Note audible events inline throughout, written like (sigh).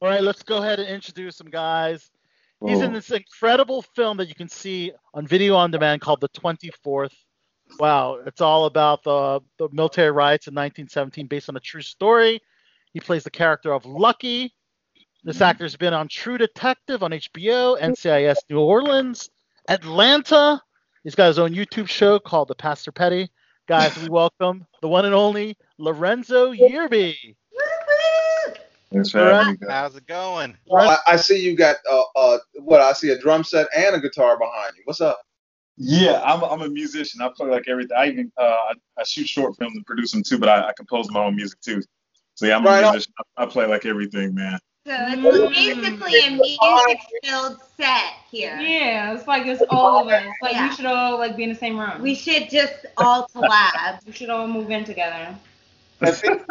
All right, let's go ahead and introduce some guys. He's in this incredible film that you can see on video on demand called The 24th. Wow, it's all about the, the military riots in 1917 based on a true story. He plays the character of Lucky. This actor's been on True Detective on HBO, NCIS New Orleans, Atlanta. He's got his own YouTube show called The Pastor Petty. Guys, we welcome the one and only Lorenzo Yearby. Thanks for having me. How's it going? Well, I, I see you got uh, uh what I see a drum set and a guitar behind you. What's up? Yeah, I'm, I'm a musician. I play like everything. I even uh, I, I shoot short films and produce them too, but I, I compose my own music too. So yeah, I'm Right a musician. I, I play like everything, man. So it's basically a music-filled set here. Yeah, it's like it's all of us. Like Yeah. we should all like be in the same room. We should just all (laughs) collab. we should all move in together. I, think,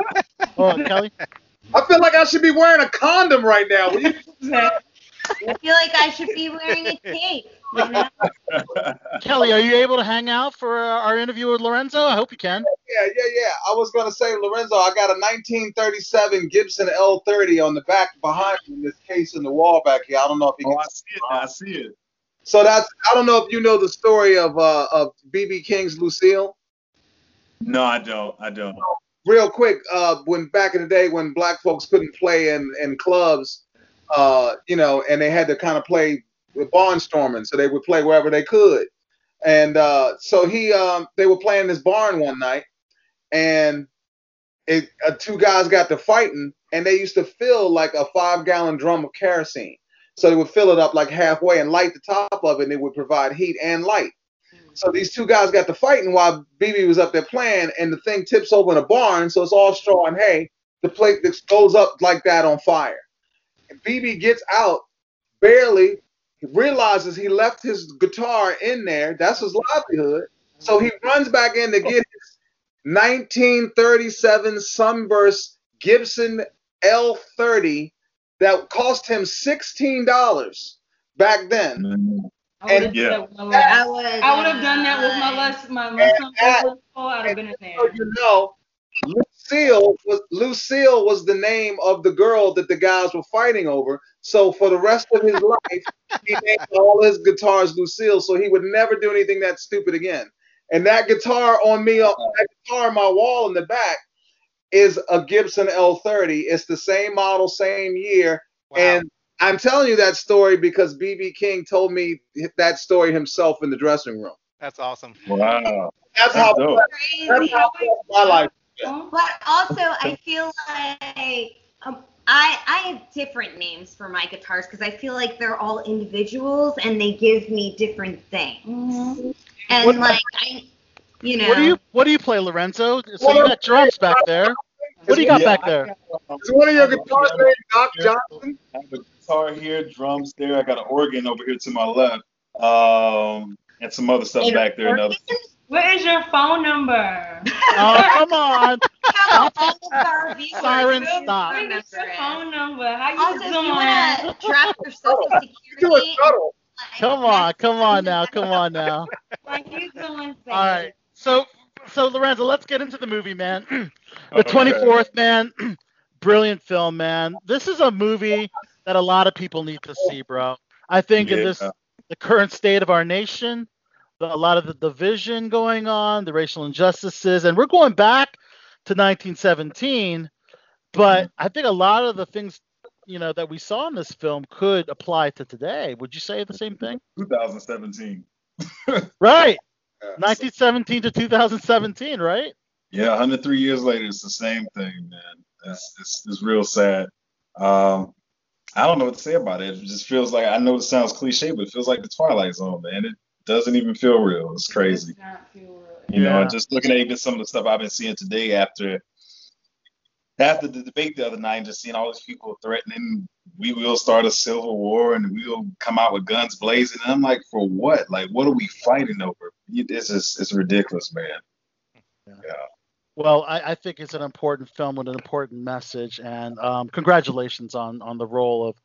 Oh, Kelly. I feel like I should be wearing a condom right now. I feel like I should be wearing a cape. You (laughs) know? Kelly, are you able to hang out for uh, our interview with Lorenzo? I hope you can. yeah, yeah, yeah. I was gonna say, Lorenzo, I got a 1937 Gibson L30 on the back behind me in this case in the wall back here. I don't know if you oh, can. I see it. now, I see it. So that's I don't know if you know the story of uh of BB King's Lucille. No, I don't. I don't. Real quick, uh, when back in the day when black folks couldn't play in, in clubs, uh, you know, and they had to kind of play with barnstorming, so they would play wherever they could. And uh, so he, um, they were playing this barn one night, and it, uh, two guys got to fighting, and they used to fill like a five gallon drum of kerosene. So they would fill it up like halfway and light the top of it, and it would provide heat and light. So these two guys got to fighting while BB was up there playing, and the thing tips over in a barn, so it's all straw and hay. The plate that goes up like that on fire. And BB gets out, barely realizes he left his guitar in there. That's his livelihood. So he runs back in to get his 1937 Sunburst Gibson L30 that cost him $16 back then. Mm-hmm. I would have Yeah. done that with my last. I would. I would have done that with my last my my son. I'd have been in there. So you know, Lucille was Lucille was the name of the girl that the guys were fighting over. So for the rest of his life, he named all his guitars Lucille, so he would never do anything that stupid again. And that guitar on me, uh, that guitar on my wall in the back, is a Gibson L30. It's the same model, same year, Wow. and I'm telling you that story because BB King told me that story himself in the dressing room. That's awesome. Wow. That's how That's dope. that's Crazy. how my life. But also, I feel like um, I I have different names for my guitars because I feel like they're all individuals and they give me different things. Mhm. And What- like I, you know, What do you What do you play, Lorenzo? So you got drums back there. What do you got Yeah, back there? Is one of your guitars named Doc Johnson? I have a guitar here, drums there. I got an organ over here to my left, um, and some other stuff back there. And other What is your phone number? (laughs) Oh, come on. How all of our viewers Siren, stop. What your phone number? How you Also, if you doing? want drop your social security, Come on, come on now, come on now. How you doing? All right. So, so Lorenzo, let's get into the movie, man. (clears throat) the 24th, man. (clears throat) Brilliant film, man. This is a movie that a lot of people need to see, bro. I think in this the current state of our nation, the, a lot of the division going on, the racial injustices, and we're going back to 1917. But I think a lot of the things, you know, that we saw in this film could apply to today. Would you say the same thing? 2017. (laughs) Right. Yeah. 1917 to 2017, right? Yeah, 103 years later, it's the same thing, man. It's, it's, it's real sad. Um, I don't know what to say about it. It just feels like I know it sounds cliche, but it feels like the Twilight Zone, man. It doesn't even feel real. It's crazy. Does not feel real. You know, Yeah. and just looking at even some of the stuff I've been seeing today after after the debate the other night, just seeing all these people threatening we will start a civil war and we'll come out with guns blazing. And I'm like, for what? Like, what are we fighting over? It's just it's ridiculous, man. Well, I, I think it's an important film with an important message, and um, congratulations on on the role of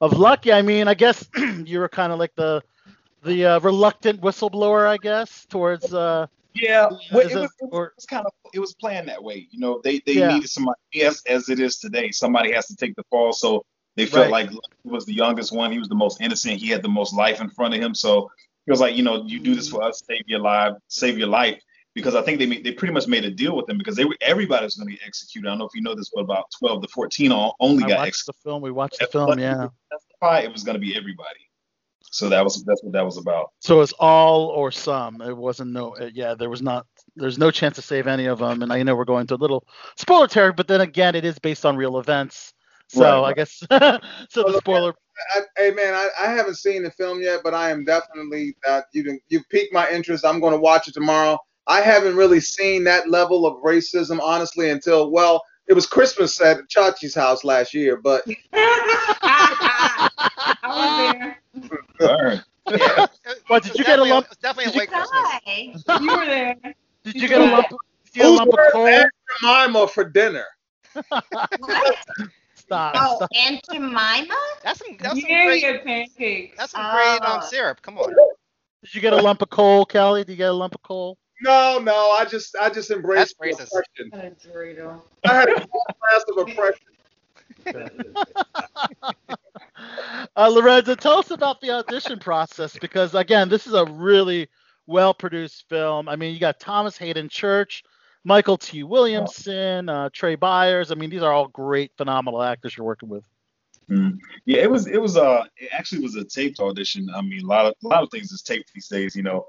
of Lucky. I mean, I guess (clears throat) you were kind of like the the uh, reluctant whistleblower, I guess, towards uh, Yeah, well, it, was, it, was, or- it was kind of it was planned that way. You know, they they Yeah. needed somebody as as it is today. Somebody has to take the fall. So They felt Right. like he was the youngest one. He was the most innocent. He had the most life in front of him. So he was like, you know, you do this for us, save your life, save your life. Because I think they made, they pretty much made a deal with them because they were everybody was going to get executed. I don't know if you know this, but about 12 to 14 all, only I got watched executed. the film. We watched the film. Yeah. Testify, It was going to be everybody. So that was that's what that was about. So it's all or some. It wasn't no. uh, Yeah, there was not. There's no chance to save any of them. And I know we're going to a little spoiler territory, but then again, it is based on real events. So Right, I guess. (laughs) so the spoiler. I, hey man, I, I haven't seen the film yet, but I am definitely uh, you you piqued my interest. I'm going to watch it tomorrow. I haven't really seen that level of racism honestly until well, it was Christmas at Chachi's house last year, but (laughs) I All right. Yeah. What, did you get a lump- It was definitely a did Christmas. Guy. You were there. Did you get a lump? Did you who's lump of coal? Aunt Jemima for dinner? What? Stop. Oh, stop. Aunt Jemima? That's some that's some great yeah, pancakes. that's some great um Oh. syrup. Come on. Did you get a lump of coal, Kelly? Did you get a lump of coal? No, no, I just I just embraced That's oppression. Dorito. I had a whole class of oppression. (laughs) Uh, Lorenzo, tell us about the audition process because again, this is a really well-produced film. I mean, you got Thomas Haden Church, Mykelti Williamson, uh, Trai Byers. I mean, these are all great, phenomenal actors you're working with. Mm. Yeah, it was it was uh it actually was a taped audition. I mean, a lot of a lot of things is taped these days, you know,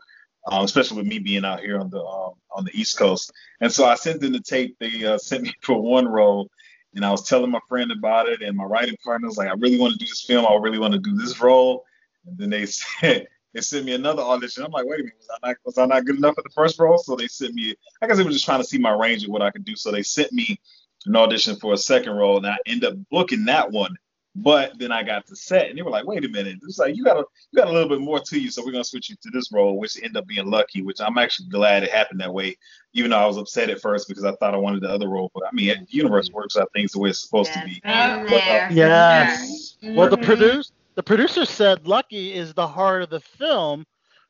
um, especially with me being out here on the um, on the East Coast. And so I sent in the tape. They uh, sent me (laughs) for one role, and I was telling my friend about it, and my writing partner was like, "I really want to do this film. I really want to do this role." And then they (laughs) said they sent me another audition. I'm like, "Wait a minute, was I not was I not good enough for the first role?" So they sent me. I guess they were just trying to see my range of what I could do. So they sent me an audition for a second role, and I ended up booking that one. But then I got to set, and they were like, "Wait a minute!" It's like you got a you got a little bit more to you, so we're gonna switch you to this role, which ended up being lucky. Which I'm actually glad it happened that way, even though I was upset at first because I thought I wanted the other role. But I mean, the universe works out things the way it's supposed to be. Been there. Yes. Well, the Mhm. produce the producer said Lucky is the heart of the film,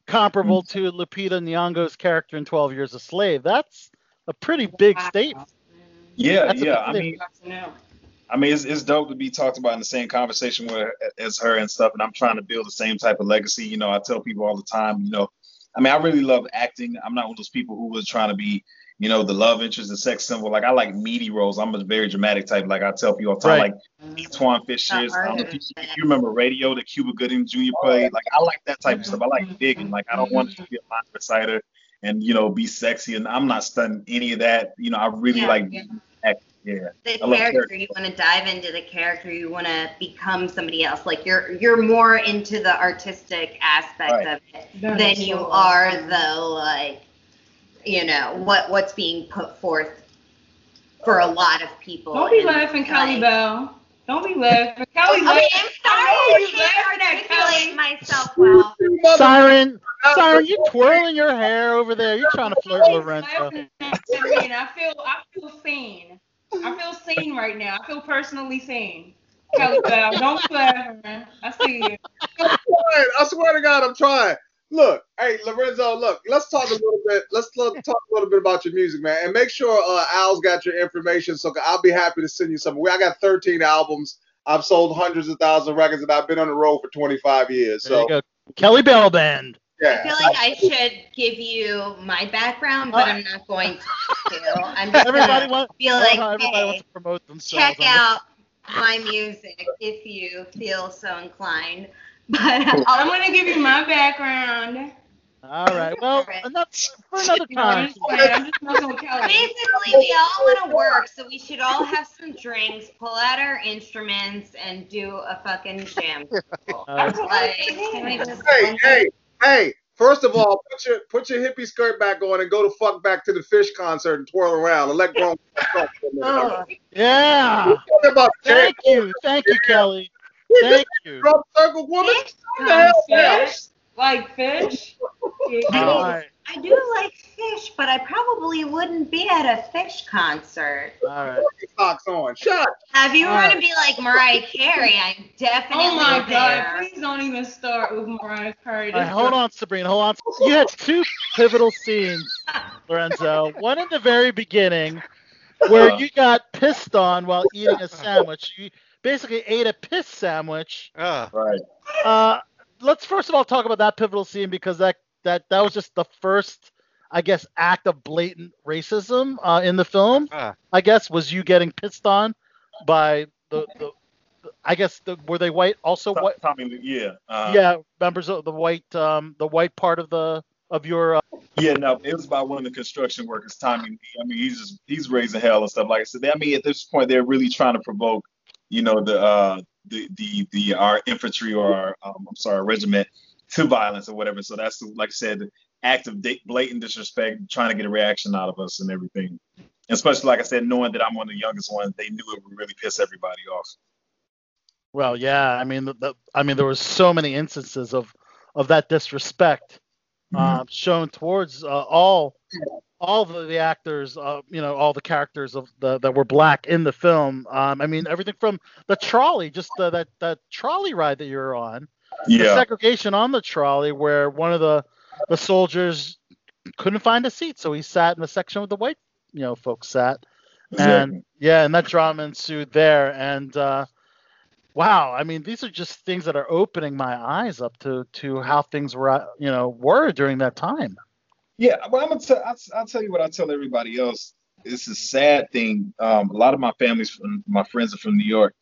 comparable to Lupita Nyong'o's character in 12 Years a Slave. That's a pretty big Wow. statement. Yeah, That's yeah. I mean, No. I mean, it's, it's dope to be talked about in the same conversation with as her and stuff. And I'm trying to build the same type of legacy. You know, I tell people all the time, you know, I mean, I really love acting. I'm not one of those people who was trying to be, you know, the love interest, the sex symbol. Like I like meaty roles. I'm a very dramatic type. Like I tell people all the time, Right. like Antwone Fisher's. I don't know if you, if you remember Radio that Cuba Gooding Jr. played. Like I like that type of stuff. I like mm-hmm. big and like I don't want to be a line reciter and you know be sexy. And I'm not studying any of that. You know, I really Yeah, like yeah. act. Yeah. The I character character. you want to dive into the character you want to become somebody else like you're you're more into the artistic aspect Right. of it That than you so are awesome. the like you know what what's being put forth for a lot of people Don't be and, laughing, Kelly like- Bell. Don't be laughing. Kelly Okay, laughing. I'm sorry. I know I you can't laughing at articulate Kelly. myself (laughs) well. Siren, Siren, you (laughs) twirling your hair over there. You're trying to flirt Kelly's Lorenzo. laughing at me, and I feel I feel seen. I feel seen right now. I feel personally seen. Kelly Bell, don't be laughing. I see you. I'm trying. I swear to God, I'm trying. Look, hey Lorenzo, look, let's talk a little bit. Let's look, talk a little bit about your music, man, and make sure uh, Al's got your information. So I'll be happy to send you something. I got 13 albums. I've sold hundreds of thousands of records, and I've been on the road for 25 years. There you So go. Kelly Bell Band. I feel like I should give you my background, but oh. I'm not going to. (laughs) I'm just Everybody gonna wants, feel I like, how everybody hey, wants to promote themselves. check out my music if you feel so inclined. (laughs) But I'm gonna give you my background. All right. Well, enough for another time. just playing. I'm just messing with Kelly. basically, we all want to work, so we should all have some drinks, pull out our instruments, and do a fucking jam. All That's right. what I'm Like, can we just hey, hey, hey. First of all, put your put your hippie skirt back on and go to fuck back to the Phish concert and twirl around and let grown men talk for a minute. Ugh. Oh, yeah. About Thank you. Thank you, Kelly. Thank you. drum circle woman. Fish What the hell, man? Fish? Like fish? (laughs) Yeah. All right. I do like fish, but I probably wouldn't be at a fish concert. All right. Put your on. Shut. Now, if you were Alright. going to be like Mariah (laughs) Carey, I'm definitely Oh my there. God! Please don't even start with Mariah Carey. All right, hold on, Sabrina. Hold on. You had two pivotal scenes, Lorenzo. One in the very beginning, where you got pissed on while eating a sandwich. You basically ate a piss sandwich. Ugh. Right. Uh, let's first of all talk about that pivotal scene because that that that was just the first, I guess, act of blatant racism uh, in the film. Ugh. I guess was you getting pissed on by the the. I guess the, were they white also Tom- white Tommy yeah. Uh, yeah members of the white um the white part of the of your uh, Yeah, no, it was about one of the construction workers, Tommy. I mean, he's just he's raising hell and stuff like I said. I mean, at this point, they're really trying to provoke, you know, the uh the the the our infantry or our um, I'm sorry, regiment to violence or whatever. So that's like I said, the act of blatant disrespect, trying to get a reaction out of us and everything. Especially like I said, knowing that I'm one of the youngest ones, they knew it would really piss everybody off. Well, yeah, I mean, the, the, I mean, there was so many instances of of that disrespect um, shown towards uh, all all the, the actors, uh, you know, all the characters of the that were black in the film. Um, I mean, everything from the trolley, just the, that that trolley ride that you're on, the segregation on the trolley, where one of the the soldiers couldn't find a seat, so he sat in the section where the white, you know, folks sat and yeah, and that drama ensued there. And uh, wow, I mean, these are just things that are opening my eyes up to to how things were, you know, were during that time. Yeah, well, I'm gonna tell. I'll, I'll tell you what I tell everybody else. It's a sad thing. Um, a lot of my families from my friends are from New York,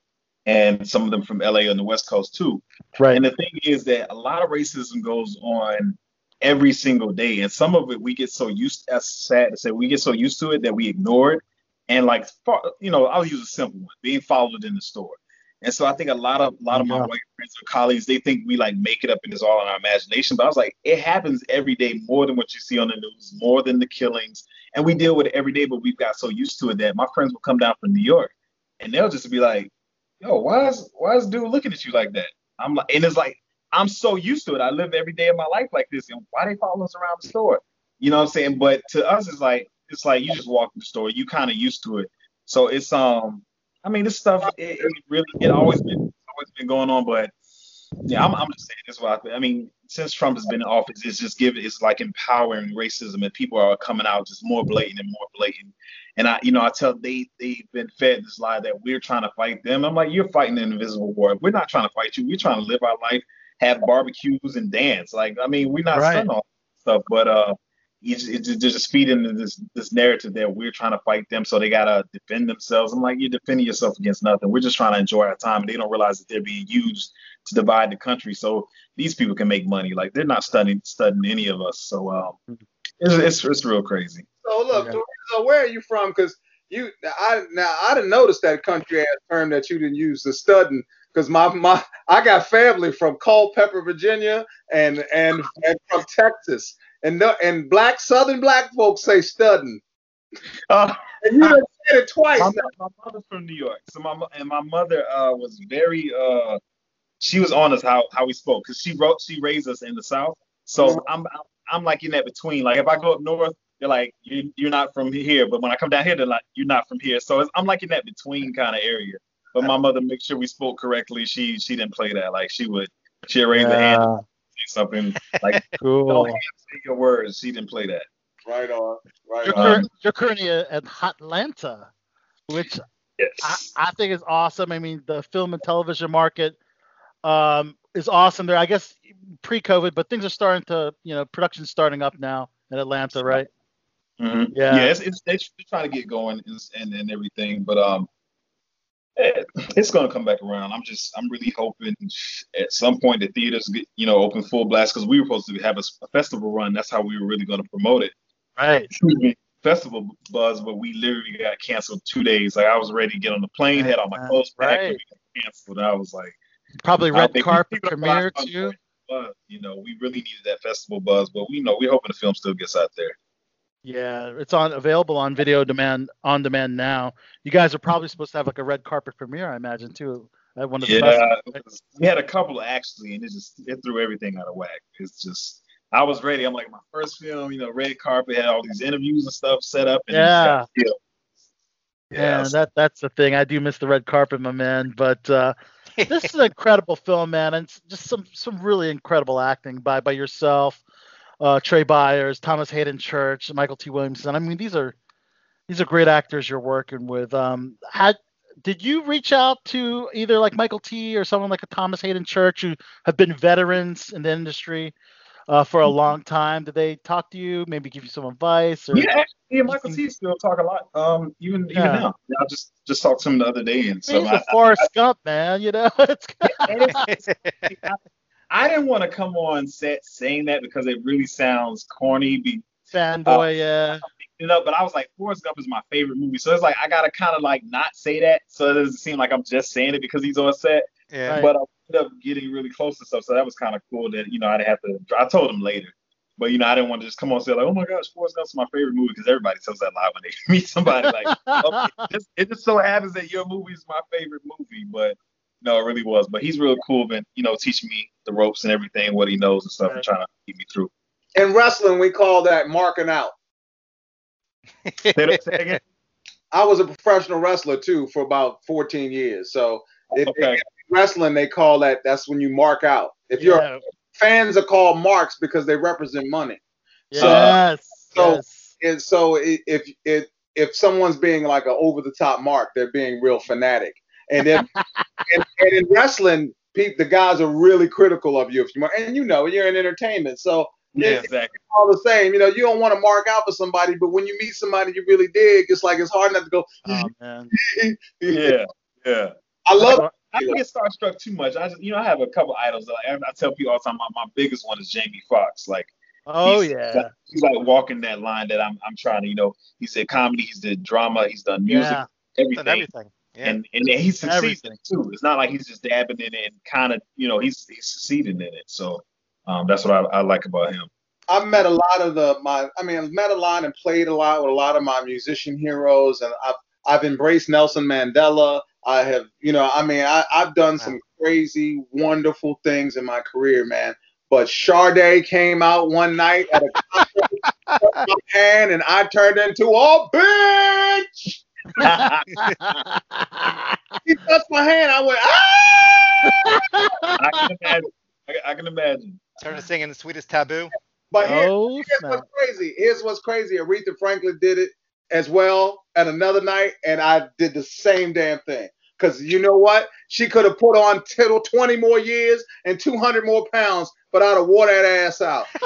and some of them from LA on the West Coast too. Right. And the thing is that a lot of racism goes on every single day, and some of it we get so used. That's sad to say. We get so used to it that we ignore it. And like, far- you know, I'll use a simple one: being followed in the store. And so I think a lot of a lot of my Yeah. white friends or colleagues, they think we like make it up and it's all in our imagination. But I was like, it happens every day more than what you see on the news, more than the killings. And we deal with it every day, but we've got so used to it that my friends will come down from New York and they'll just be like, Yo, why is why is dude looking at you like that? I'm like and it's like I'm so used to it. I live every day of my life like this. And why they follow us around the store? You know what I'm saying? But to us it's like it's like you just walk in the store, you kind of used to it. So it's um I mean, this stuff it, it really it always been always been going on, but yeah, I'm, I'm just saying this. What I. I mean, since Trump has been in office, it's just giving it's like empowering racism, and people are coming out just more blatant and more blatant. And I, you know, I tell they they've been fed this lie that we're trying to fight them. I'm like, you're fighting an invisible war. We're not trying to fight you. We're trying to live our life, have barbecues and dance. Like, I mean, we're not Right. stunned on stuff, but uh, it's, it's just- just feeding into this this narrative that we're trying to fight them, so they gotta defend themselves. I'm like, you're defending yourself against nothing. We're just trying to enjoy our time, and they don't realize that they're being used to divide the country, so these people can make money. Like they're not studying studying any of us. So um, it's, it's it's real crazy. So look, Yeah. so where are you from? Because you, I now I didn't notice that country ass term that you didn't use, the studding. Because my my I got family from Culpeper, Virginia, and and and from Texas, and no, and black Southern black folks say studding, Uh, and you done said it twice. my, my mother's from New York, so my and my mother uh was very uh she was honest how how we spoke because she wrote she raised us in the South. So I'm I'm like in that between. Like if I go up north, they're like you you're not from here, but when I come down here, they're like you're not from here. So it's, I'm like in that between kind of area. But my mother made sure we spoke correctly. She she didn't play that. Like she would she would raise her hand something like (laughs) cool. don't say your words. She didn't play that. Right on, right You're, on. Um, cur- you're currently at at Hotlanta, which Yes. I, I think is awesome. I mean, the film and television market um, is awesome there. I guess pre-COVID, but things are starting to, you know, production's starting up now in Atlanta, right? Mhm. Yeah. Yeah, it's, it's they're trying to get going and, and and everything, but um, it's gonna come back around. I'm just I'm really hoping at some point the theaters get you know open full blast because we were supposed to have a festival run. That's how we were really gonna promote it. Right. Excuse me, Festival buzz, but we literally got canceled two days. Like I was ready to get on the plane, had all my Uh, clothes packed, right. and we got canceled. I was like, Probably red carpet premiere too. buzz, you know, we really needed that festival buzz, but we know we're hoping the film still gets out there. Yeah, it's on available on video demand on demand now. You guys are probably supposed to have like a red carpet premiere, I imagine too. At one of the Yeah, festivals, it right? was- we had a couple actually, and it just it threw everything out of whack. It's just I was ready. I'm like my first film, you know, red carpet had all these interviews and stuff set up, and it just. Yeah, so- that that's the thing. I do miss the red carpet, my man. But uh, (laughs) this is an incredible film, man, and it's just some some really incredible acting by by yourself, uh, Trai Byers, Thomas Haden Church, Mykelti Williamson. I mean, these are these are great actors you're working with. Um, had did you reach out to either like Mykelti or someone like a Thomas Haden Church who have been veterans in the industry uh, for a long time? Did they talk to you? Maybe give you some advice? Or Yeah, and Mykelti still talk a lot. Um, even even Yeah. now, I just just talked to him the other day, and so he's I, a Forrest Gump, man. You know, (laughs) it's (laughs) I didn't want to come on set saying that because it really sounds corny. Be fanboy. yeah. you know, but I was like, Forrest Gump is my favorite movie, so it's like I gotta kind of like not say that, so it doesn't seem like I'm just saying it because he's on set. yeah. But I ended up getting really close to stuff, so that was kind of cool. That you know I didn't have to. I told him later, but you know I didn't want to just come on and say like, oh my gosh, Forrest Gump's my favorite movie because everybody tells that lie when they (laughs) meet somebody. Like, okay, it, just, it just so happens that your movie is my favorite movie, but no, it really was. But he's real cool, been you know teaching me the ropes and everything, what he knows and stuff, and trying to keep me through. In wrestling, we call that marking out. (laughs) Say that- say that again? I was a professional wrestler too for about 14 years. So it, Okay. wrestling, they call that. That's when you mark out. If your Yeah. fans are called marks because they represent money. Yes. so- yes. And so i- if if if someone's being like an over the top mark, they're being real fanatic. And then (laughs) and, and in wrestling, people, the guys are really critical of you if you mark. And you know, you're in entertainment, so Yeah, it's exactly. all the same. You know, you don't want to mark out for somebody, but when you meet somebody you really dig, it's like it's hard not to go. Oh man. (laughs) Yeah, yeah. I love I don't get starstruck too much. I just, you know, I have a couple idols. That I, I tell people all the time. My, my biggest one is Jamie Foxx. Like, Oh he's, yeah. he's like walking that line that I'm, I'm trying to, you know. He's did comedy, he's did drama, he's done music, Yeah. everything, Done everything. Yeah. and and then he's succeeding Everything. too. It's not like he's just dabbing in it and kind of, you know, he's he's succeeding in it. So, um, that's what I, I like about him. I've met a lot of the my I mean I've met a lot and played a lot with a lot of my musician heroes and I've I've embraced Nelson Mandela. I have you know I mean I, I've done some crazy wonderful things in my career, man. But Sade came out one night at a concert, (laughs) took my hand and I turned into a bitch. He touched my hand. I went ah. I can imagine. I, I can imagine. Started singing the sweetest taboo. But here, oh Here's snap. what's crazy. Here's what's crazy. Aretha Franklin did it as well at another night, and I did the same damn thing. Because you know what? She could have put on till 20 more years and 200 more pounds, but I'd have wore that ass out. (laughs)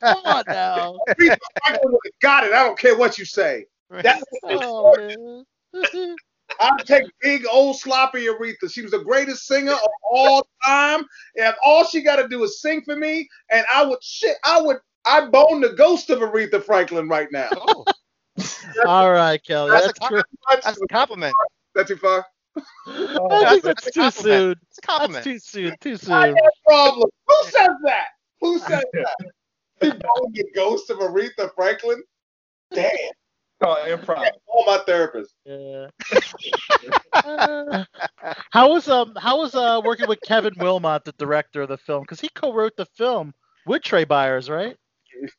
Come on now. Aretha Franklin would have got it. I don't care what you say. That's Oh. I'd take big old sloppy Aretha. She was the greatest singer of all time. And all she got to do is sing for me, and I would shit. I would. I bone the ghost of Aretha Franklin right now. Oh, (laughs) All right, Kelly. That's That's a true. that's a compliment. That's too far. I think that's that's too soon. It's a compliment. That's too soon. Too I soon. got a problem. Who says that? Who (laughs) says that? You know the ghost of Aretha Franklin? Damn. Oh, improv. All my therapists. Yeah. Uh, (laughs) how was um how was uh working with Kevin Willmott, the director of the film? Because he co-wrote the film with Trai Byers, right?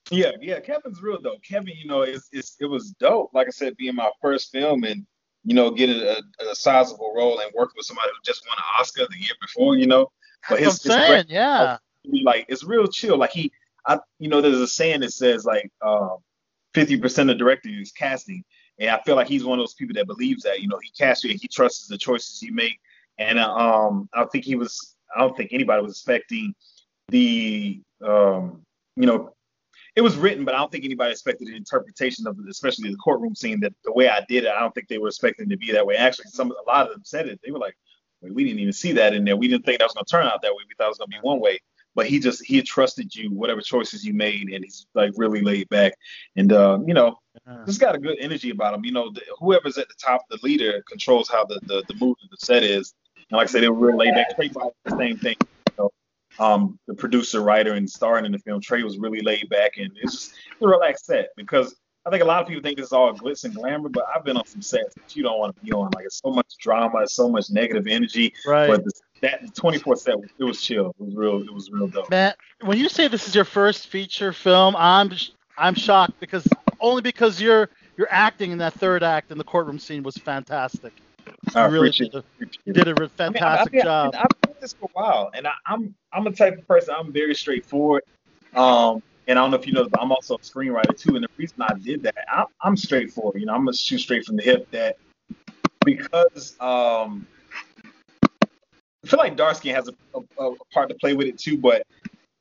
Yeah, yeah. Kevin's real though. Kevin, you know, it's, it's it was dope. Like I said, being my first film and you know getting a, a sizable role and working with somebody who just won an Oscar the year before, you know. But That's his, what I'm his saying. Yeah. like it's real chill. Like he, I, you know, there's a saying that says like um, 50% of directing is casting, and I feel like he's one of those people that believes that. You know, he casts you, and he trusts the choices you make, and uh, um, I don't think he was, I don't think anybody was expecting the, um, you know. It was written, but I don't think anybody expected the interpretation of it, especially the courtroom scene. That the way I did it, I don't think they were expecting to be that way. Actually, some a lot of them said it. They were like, "We didn't even see that in there. We didn't think that was going to turn out that way. We thought it was going to be one way." But he just he trusted you whatever choices you made and he's like really laid back and uh you know Yeah. just got a good energy about him you know the, whoever's at the top the leader controls how the the, the mood of the set is and like i said they were real laid back trai the same thing you know um the producer writer and starring in the film trai was really laid back and it's just a relaxed set because I think a lot of people think it's all glitz and glamour, but I've been on some sets that you don't want to be on. Like it's so much drama, it's so much negative energy. Right. But the, that 24 set, it was chill. It was real. It was real dope. Matt, when you say this is your first feature film, I'm I'm shocked because only because your your acting in that third act in the courtroom scene was fantastic. I You really did a, you did a re- I mean, I- fantastic I, I, job. I've been this for a while, and I, I'm I'm a type of person. I'm very straightforward. Um, and I don't know if you know, but I'm also a screenwriter too. And the reason I did that, I, I'm straightforward. You know, I'm gonna shoot straight from the hip. That because um, I feel like dark skin has a, a, a part to play with it too, but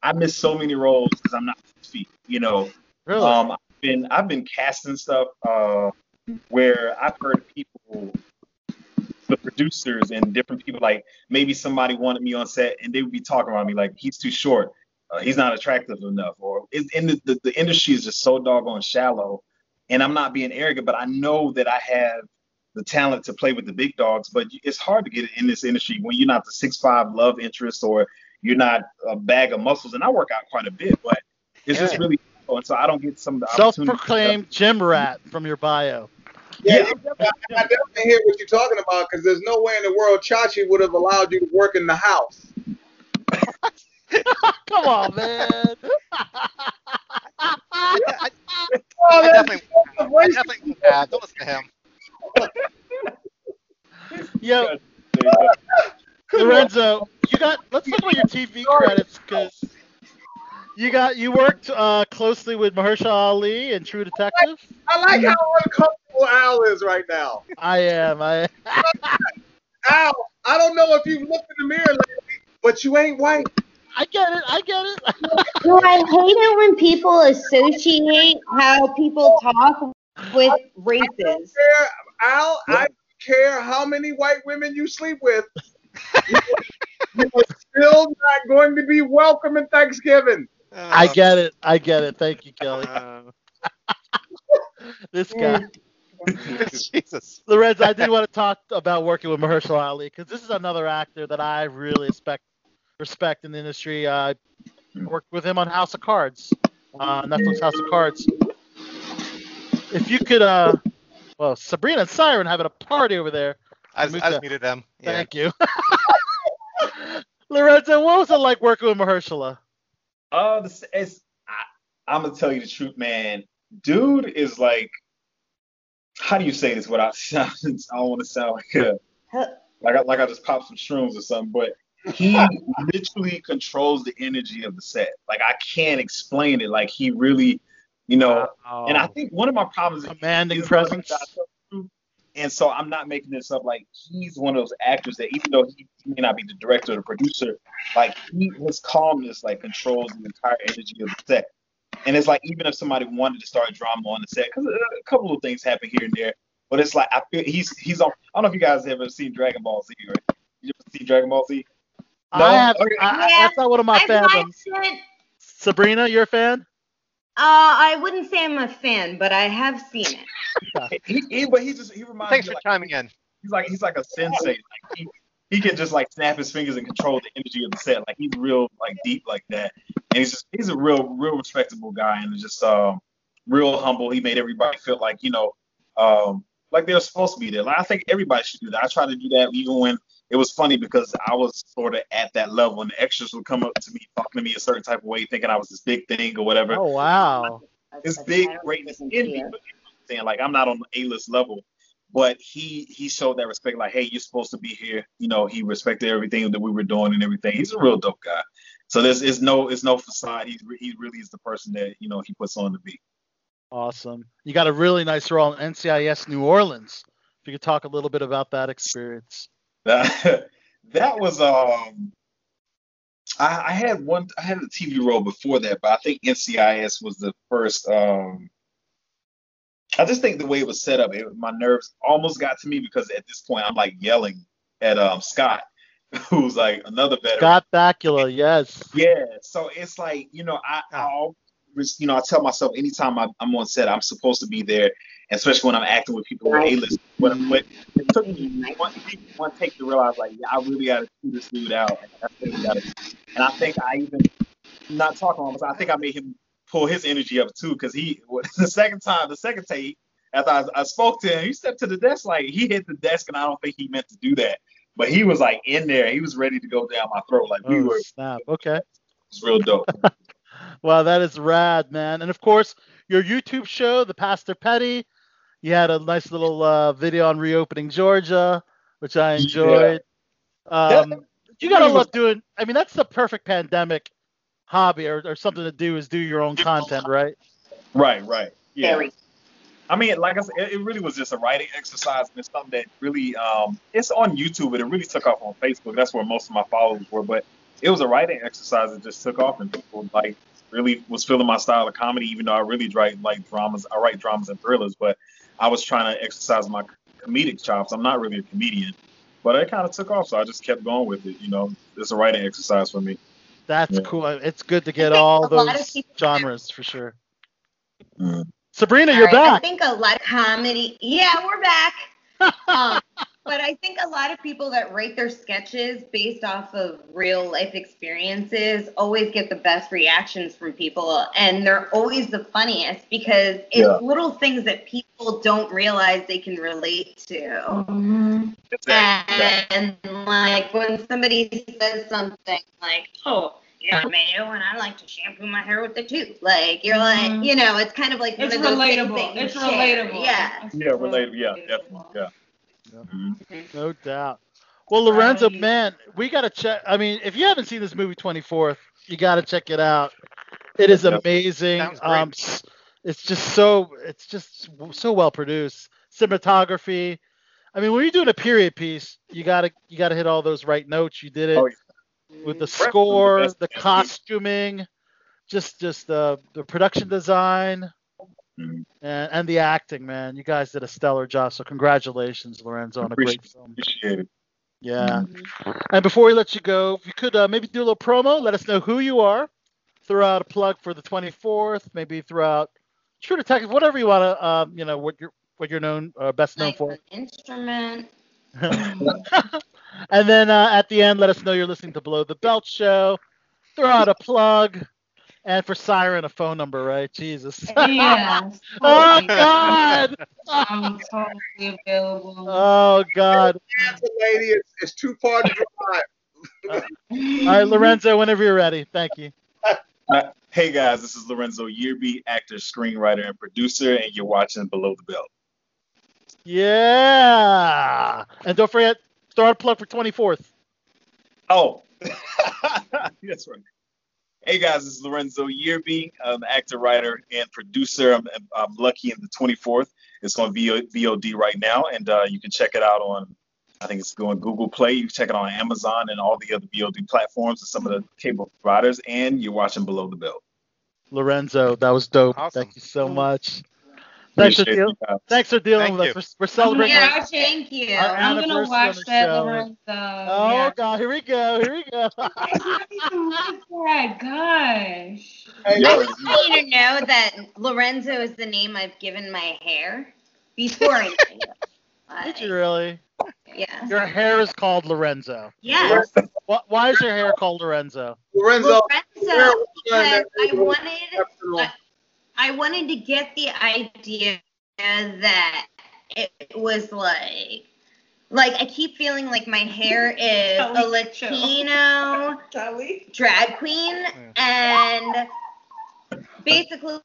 I miss so many roles because I'm not six feet. You know, Really? um, I've been I've been casting stuff uh, where I've heard people, the producers and different people, like maybe somebody wanted me on set and they would be talking about me like he's too short, uh, he's not attractive enough, or and the, the the industry is just so doggone shallow. And I'm not being arrogant, but I know that I have the talent to play with the big dogs. But it's hard to get in this industry when you're not the six five love interest or you're not a bag of muscles. And I work out quite a bit, but it's just Yeah. really and so I don't get some of the. Self-proclaimed gym rat from your bio. Yeah, Yeah, you- I, I definitely hear what you're talking about because there's no way in the world Chachi would have allowed you to work in the house. (laughs) Come on, man. (laughs) I, (laughs) Oh, I definitely, I definitely, uh, don't listen to him. (laughs) Yo, Lorenzo, you got. Let's talk about your TV credits because you got you worked uh, closely with Mahershala Ali and True Detective. I like how uncomfortable Al is right now. I am. I. (laughs) Al, I don't know if you've looked in the mirror lately, but you ain't white. I get it. I get it. (laughs) Well, I hate it when people associate how people talk with races. Care, Al, I don't care how many white women you sleep with. You're still not going to be welcome in Thanksgiving. I get it. I get it. Thank you, Kelly. Uh, (laughs) This guy. (laughs) Jesus. Lorenzo, I did want to talk about working with Mahershala Ali because this is another actor that I really respect respect in the industry. Uh, I worked with him on House of Cards, uh, Netflix House of Cards. If you could, uh, well, Sabrina and Siren having a party over there. I just, I just muted them. Yeah. Thank you. (laughs) Lorenzo, what was it like working with Mahershala? Uh, this, it's, I, I'm gonna tell you the truth, man. Dude is like, how do you say this without (laughs) sounding? I don't want to sound like a, like I, like I just popped some shrooms or something, but he (laughs) literally controls the energy of the set. Like I can't explain it. Like he really, you know. And I think one of my problems is commanding he's presence. not like that. And so I'm not making this up. Like he's one of those actors that even though he, he may not be the director or the producer, like he his calmness like controls the entire energy of the set. And it's like even if somebody wanted to start drama on the set, because a couple of things happen here and there, but it's like I feel he's he's on. I don't know if you guys have ever seen Dragon Ball Z, right? You ever see Dragon Ball Z? No? I have. Okay. I, I- Yeah, that's not one of my I've fandoms. Sabrina, you're a fan? Uh, I wouldn't say I'm a fan, but I have seen it. (laughs) He, he, but he just he reminds Thanks me for like, chiming in. he's like he's like a sensei. Like he, he can just like snap his fingers and control the energy of the set. Like he's real like deep like that. And he's just he's a real real respectable guy and just um real humble. He made everybody feel like you know um like they're supposed to be there. Like I think everybody should do that. I try to do that even when it was funny because I was sort of at that level and the extras would come up to me talking to me a certain type of way, thinking I was this big thing or whatever Oh wow. his big greatness in me. but you know what I'm Saying like I'm not on the A-list level, but he he showed that respect. Like, hey, you're supposed to be here. You know, he respected everything that we were doing and everything. He's a real dope guy. So there's is no it's no facade. He's he really is the person that you know he puts on to be. Awesome. You got a really nice role in NCIS New Orleans. If you could talk a little bit about that experience. (laughs) That was um. I, I had one. I had a TV role before that, but I think NCIS was the first. Um, I just think the way it was set up, it, my nerves almost got to me because at this point I'm like yelling at um Scott, (laughs) who's like another veteran. Scott Bakula, yes. Yeah, so it's like you know I, I always you know I tell myself anytime I, I'm on set I'm supposed to be there, and especially when I'm acting with people who are A-list. But, mm-hmm. but it took me one, one take to realize like yeah, I really got to chew this dude out. And that's what we got to. And I think I even not talking about. I think I made him pull his energy up too because he (laughs) the second time the second take after I, I spoke to him he stepped to the desk like he hit the desk and I don't think he meant to do that. But he was like in there. He was ready to go down my throat. Like we Oh, were. Snap. Okay. It's real dope. (laughs) Wow, that is rad, man. And of course, your YouTube show, The Pastor Petty. You had a nice little uh, video on reopening Georgia, which I enjoyed. Um, you gotta really love doing. I mean, that's the perfect pandemic hobby or, or something to do is do your own content, right? Right, right. Yeah. Very. I mean, like I said, it, it really was just a writing exercise, and it's something that really, um, it's on YouTube, but it really took off on Facebook. That's where most of my followers were. But it was a writing exercise that just took off, and people like really was feeling my style of comedy, even though I really write like dramas. I write dramas and thrillers, but I was trying to exercise my comedic chops. I'm not really a comedian, but it kind of took off, so I just kept going with it. You know, it's a writing exercise for me. That's Yeah. cool. It's good to get all a lot of those genres for sure. Mm. Sabrina, All you're right, I think a lot of comedy. Yeah, we're back. (laughs) um, but I think a lot of people that write their sketches based off of real life experiences always get the best reactions from people, and they're always the funniest because it's Yeah. little things that people don't realize they can relate to. Mm-hmm. And like when somebody says something like, "Oh, yeah, mayo, and I like to shampoo my hair with the tube," like you're like, Mhm. you know, it's kind of like It's one of those relatable. It's share. relatable. Yeah. Yeah, relatable. Yeah, relatable. definitely. Yeah. Mhm. No doubt. Well, Lorenzo, Right. man, we gotta check. I mean, if you haven't seen this movie 24th, you gotta check it out. It is amazing. Um, it's just so it's just so well produced. Cinematography. I mean, when you're doing a period piece, you gotta you gotta hit all those right notes. You did it Oh, with the Brett was the score, the costuming, just just the the production design. Mhm. And, and the acting, man, you guys did a stellar job. So congratulations, Lorenzo, on a great Appreciate- film. Appreciate it. Yeah. And before we let you go, if you could uh, maybe do a little promo, let us know who you are, throw out a plug for the 24th, maybe throw out True Detective, whatever you want to, um, you know, what you're what you're known uh, best known Like for. instrument. (laughs) and then uh, at the end, let us know you're listening to Below the Belt Show. Throw out a plug, and for Siren, a phone number, right? Jesus. Yeah. (laughs) oh. God. I'm totally available. Oh God. Answer, lady. It's, it's too far to drive. All right, Lorenzo, whenever you're ready. Thank you. Uh, hey guys, this is Lorenzo Yearby, actor, screenwriter, and producer, and you're watching Below the Belt. Yeah. And don't forget, start a plug for 24th. Oh, (laughs) that's right. Hey guys, this is Lorenzo Yearby, I'm actor, writer, and producer. I'm, I'm lucky in the 24th. It's on VOD right now, and uh, you can check it out on, I think it's going Google Play. You can check it on Amazon and all the other VOD platforms and some of the cable providers, and you're watching Below the Belt. Lorenzo, that was dope. Awesome. Thank you so much. Thanks for, deal- thanks for dealing Thank with you. us. We're, we're celebrating. Yeah, our- Thank you. Our I'm gonna anniversary watch on the that, show. Lorenzo. oh yeah. God, here we go. Here we go. I didn't like that. Gosh. Hey, I Yeah. just want you to know that Lorenzo is the name I've given my hair before I knew. (laughs) Did you really? Yeah. Your hair is called Lorenzo. Yes. Why, why is your hair called Lorenzo? Lorenzo, Lorenzo, because I wanted exceptional. I wanted to get the idea that it was like like I keep feeling like my hair (laughs) is a Latino (laughs) drag queen oh, and basically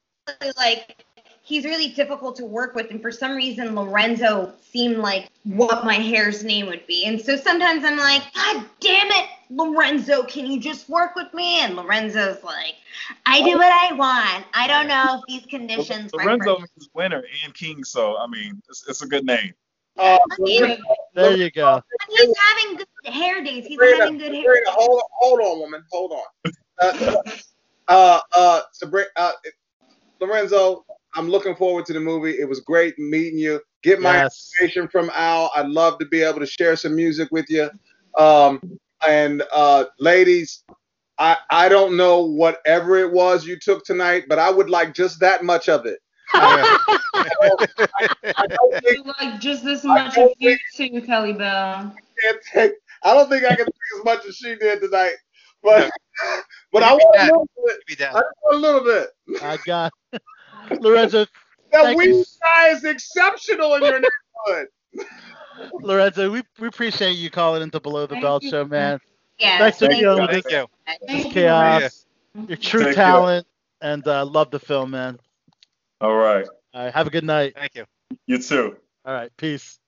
like he's really difficult to work with and for some reason Lorenzo seemed like what my hair's name would be. And so sometimes I'm like god damn it Lorenzo can you just work with me and Lorenzo's like I do what I want I don't know if these conditions Lorenzo me." means winner and king, so I mean, it's, it's a good name. Uh, He's, There you go. he's having good hair days he's Sabrina, having good hair Sabrina, days. hold, hold on, woman. Hold on. Uh, uh, uh, Sabrina, uh, Lorenzo, I'm looking forward to the movie. It was great meeting you. Get my Yes. information from Al. I'd love to be able to share some music with you. Um, and uh, ladies, I, I don't know whatever it was you took tonight, but I would like just that much of it. (laughs) I don't think like just this much of you too, Kelly Bell. can't take. I don't think I can take as much as she did tonight, but (laughs) but I want a little bit. Be I that. want a little bit. I got (laughs) Lorenzo. That Thank you. weed guy is exceptional in your neighborhood. Lorenzo, we, we appreciate you calling into Below the Thank Belt you. Show, man. yeah Thanks for thank dealing you. with Thank this, you. this Thank you. chaos. Your true Thank you. talent, and uh, love the film, man. All right. All right, have a good night. Thank you. You too. All right, peace.